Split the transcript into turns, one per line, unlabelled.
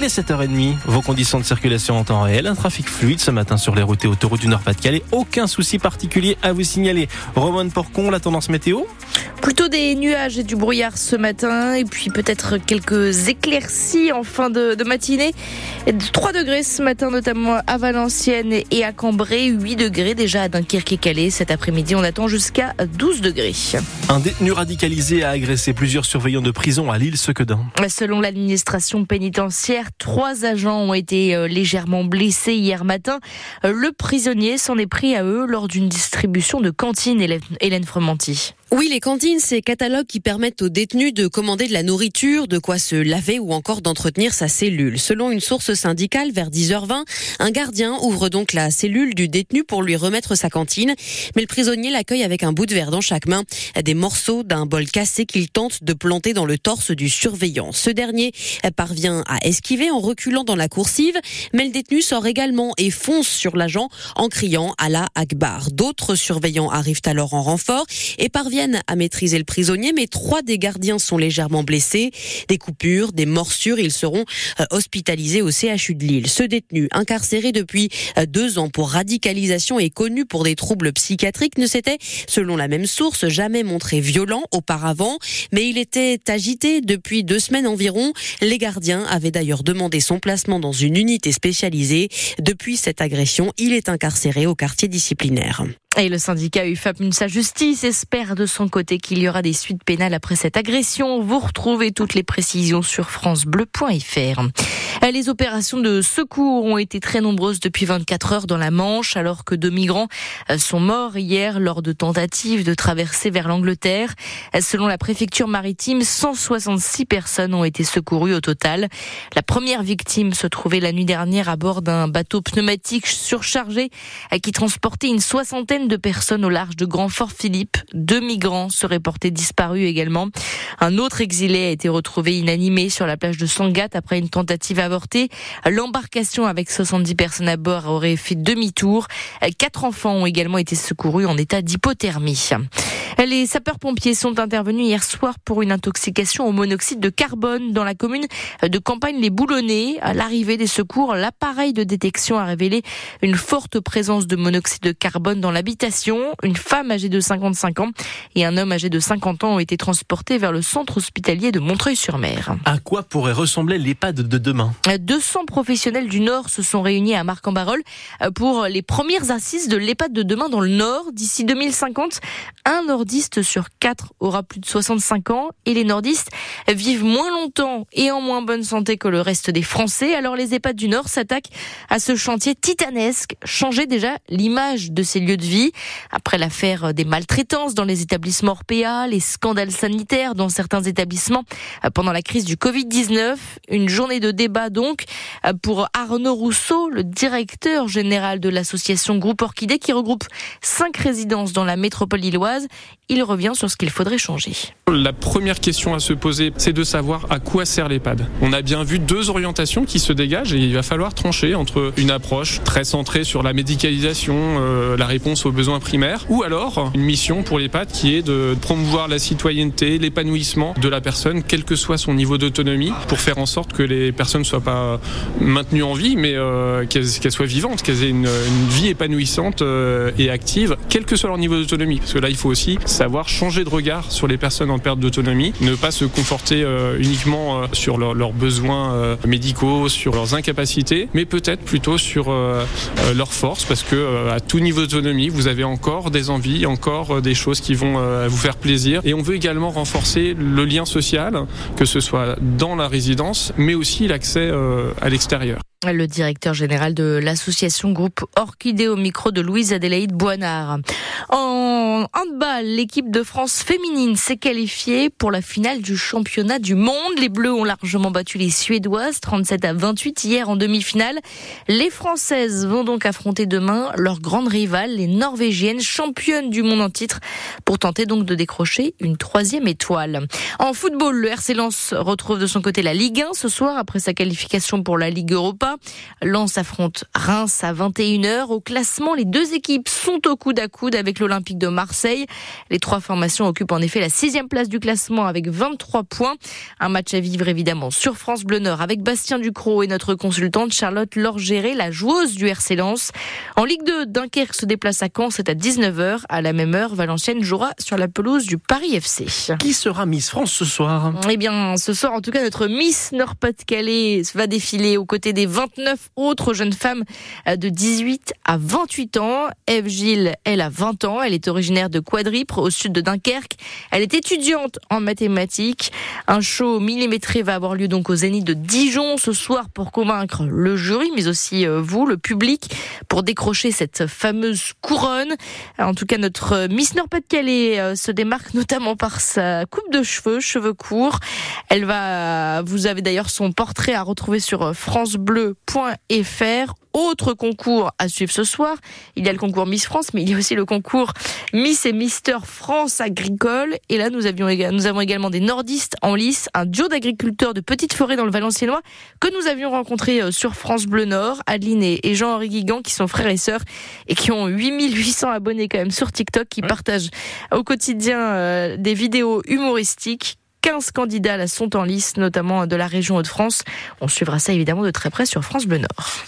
Il est 7h30, vos conditions de circulation en temps réel, un trafic fluide ce matin sur les routes et autoroutes du Nord-Pas-de-Calais, aucun souci particulier à vous signaler. Roman Porcon, la tendance météo?
Plutôt des nuages et du brouillard ce matin, et puis peut-être quelques éclaircies en fin de, matinée. 3 degrés ce matin, notamment à Valenciennes et à Cambrai, 8 degrés déjà à Dunkerque et Calais. Cet après-midi, on attend jusqu'à 12 degrés.
Un détenu radicalisé a agressé plusieurs surveillants de prison à l'île Sequedin.
Selon l'administration pénitentiaire, trois agents ont été euh, légèrement blessés hier matin. Le prisonnier s'en est pris à eux lors d'une distribution de cantine, Hélène Fromanti.
Oui, les cantines, c'est catalogues qui permettent aux détenus de commander de la nourriture, de quoi se laver ou encore d'entretenir sa cellule. Selon une source syndicale, vers 10h20, un gardien ouvre donc la cellule du détenu pour lui remettre sa cantine. Mais le prisonnier l'accueille avec un bout de verre dans chaque main, des morceaux d'un bol cassé qu'il tente de planter dans le torse du surveillant. Ce dernier parvient à esquiver en reculant dans la coursive, mais le détenu sort également et fonce sur l'agent en criant à la Akbar. D'autres surveillants arrivent alors en renfort et parviennent à maîtriser le prisonnier, mais trois des gardiens sont légèrement blessés. Des coupures, des morsures, ils seront euh, hospitalisés au CHU de Lille. Ce détenu, incarcéré depuis euh, deux ans pour radicalisation et connu pour des troubles psychiatriques, ne s'était, selon la même source, jamais montré violent auparavant, mais il était agité depuis deux semaines environ. Les gardiens avaient d'ailleurs demandé son placement dans une unité spécialisée. Depuis cette agression, il est incarcéré au quartier disciplinaire.
Et le syndicat UFAP sa justice espère de son côté qu'il y aura des suites pénales après cette agression. Vous retrouvez toutes les précisions sur francebleu.fr. Les opérations de secours ont été très nombreuses depuis 24 heures dans la Manche, alors que deux migrants euh, sont morts hier lors de tentatives de traverser vers l'Angleterre. Selon la préfecture maritime, 166 personnes ont été secourues au total. La première victime se trouvait la nuit dernière à bord d'un bateau pneumatique surchargé euh, qui transportait une soixantaine de personnes au large de Grand Fort Philippe. Deux migrants seraient portés disparus également. Un autre exilé a été retrouvé inanimé sur la plage de Sangat après une tentative à L'embarcation avec 70 personnes à bord aurait fait demi-tour. Quatre enfants ont également été secourus en état d'hypothermie. Les sapeurs-pompiers sont intervenus hier soir pour une intoxication au monoxyde de carbone dans la commune de Campagne-les-Boulonnais. À l'arrivée des secours, l'appareil de détection a révélé une forte présence de monoxyde de carbone dans l'habitation. Une femme âgée de 55 ans et un homme âgé de 50 ans ont été transportés vers le centre hospitalier de Montreuil-sur-Mer.
À quoi pourrait ressembler l'EHPAD de demain?
200 professionnels du Nord se sont réunis à Marc-en-Barœul pour les premières assises de l'EHPAD de demain dans le Nord. D'ici 2050, un nordiste sur quatre aura plus de 65 ans et les nordistes vivent moins longtemps et en moins bonne santé que le reste des Français. Alors les EHPAD du Nord s'attaquent à ce chantier titanesque, changer déjà l'image de ces lieux de vie. Après l'affaire des maltraitances dans les établissements Orpea, les scandales sanitaires dans certains établissements pendant la crise du Covid-19, une journée de débat donc pour Arnaud Rousseau, le directeur général de l'association Groupe Orchidée qui regroupe cinq résidences dans la métropole lilloise. Il revient sur ce qu'il faudrait changer.
La première question à se poser, c'est de savoir à quoi sert l'EHPAD. On a bien vu deux orientations qui se dégagent et il va falloir trancher entre une approche très centrée sur la médicalisation, euh, la réponse aux besoins primaires, ou alors une mission pour l'EHPAD qui est de promouvoir la citoyenneté, l'épanouissement de la personne, quel que soit son niveau d'autonomie, pour faire en sorte que les personnes ne soient pas maintenues en vie, mais euh, qu'elles soient vivantes, qu'elles aient une, vie épanouissante euh, et active, quel que soit leur niveau d'autonomie. Parce que là, il faut aussi savoir changer de regard sur les personnes en perte d'autonomie, ne pas se conforter euh, uniquement euh, sur leurs besoins euh, médicaux, sur leurs incapacités, mais peut-être plutôt sur leurs forces, parce que à tout niveau d'autonomie, vous avez encore des envies, encore des choses qui vont vous faire plaisir. Et on veut également renforcer le lien social, que ce soit dans la résidence, mais aussi l'accès à l'extérieur.
Le directeur général de l'association groupe Orchidée au micro de Louise Adélaïde Boinard. En handball, l'équipe de France féminine s'est qualifiée pour la finale du championnat du monde. Les Bleus ont largement battu les Suédoises 37 à 28 hier en demi-finale. Les Françaises vont donc affronter demain leur grande rivale, les Norvégiennes, championnes du monde en titre, pour tenter donc de décrocher une troisième étoile. En football, le RC Lens retrouve de son côté la Ligue 1 ce soir après sa qualification pour la Ligue Europa. Lens affronte Reims à 21h. Au classement, les deux équipes sont au coude à coude avec l'Olympique de Marseille. Les trois formations occupent en effet la sixième place du classement avec 23 points. Un match à vivre évidemment sur France Bleu Nord avec Bastien Ducrot et notre consultante Charlotte Lorgéré, la joueuse du RC Lens. En Ligue 2, Dunkerque se déplace à Caen, c'est à 19h. À la même heure, Valenciennes jouera sur la pelouse du Paris FC.
Qui sera Miss France ce soir?
Eh bien, ce soir, en tout cas, notre Miss Nord-Pas-de-Calais va défiler aux côtés des 20 29 autres jeunes femmes euh, de 18 à 28 ans. Eve Gilles, elle a 20 ans. Elle est originaire de Quadripre, au sud de Dunkerque. Elle est étudiante en mathématiques. Un show millimétré va avoir lieu donc au Zénith de Dijon ce soir pour convaincre le jury, mais aussi euh, vous, le public, pour décrocher cette fameuse couronne. En tout cas, notre Miss Nord-Pas-de-Calais euh, se démarque notamment par sa coupe de cheveux, cheveux courts. Elle va, vous avez d'ailleurs son portrait à retrouver sur France Bleu fr autre concours à suivre ce soir. Il y a le concours Miss France, mais il y a aussi le concours Miss et Mister France agricole. Et là, nous, avions, nous avons également des nordistes en lice, un duo d'agriculteurs de petites forêts dans le Valenciennois que nous avions rencontré euh, sur France Bleu Nord, Adeline et Jean-Henri Guigan, qui sont frères et sœurs et qui ont 8800 abonnés quand même sur TikTok, qui partagent au quotidien euh, des vidéos humoristiques 15 candidats sont en lice, notamment de la région Hauts-de-France. On suivra ça évidemment de très près sur France Bleu Nord.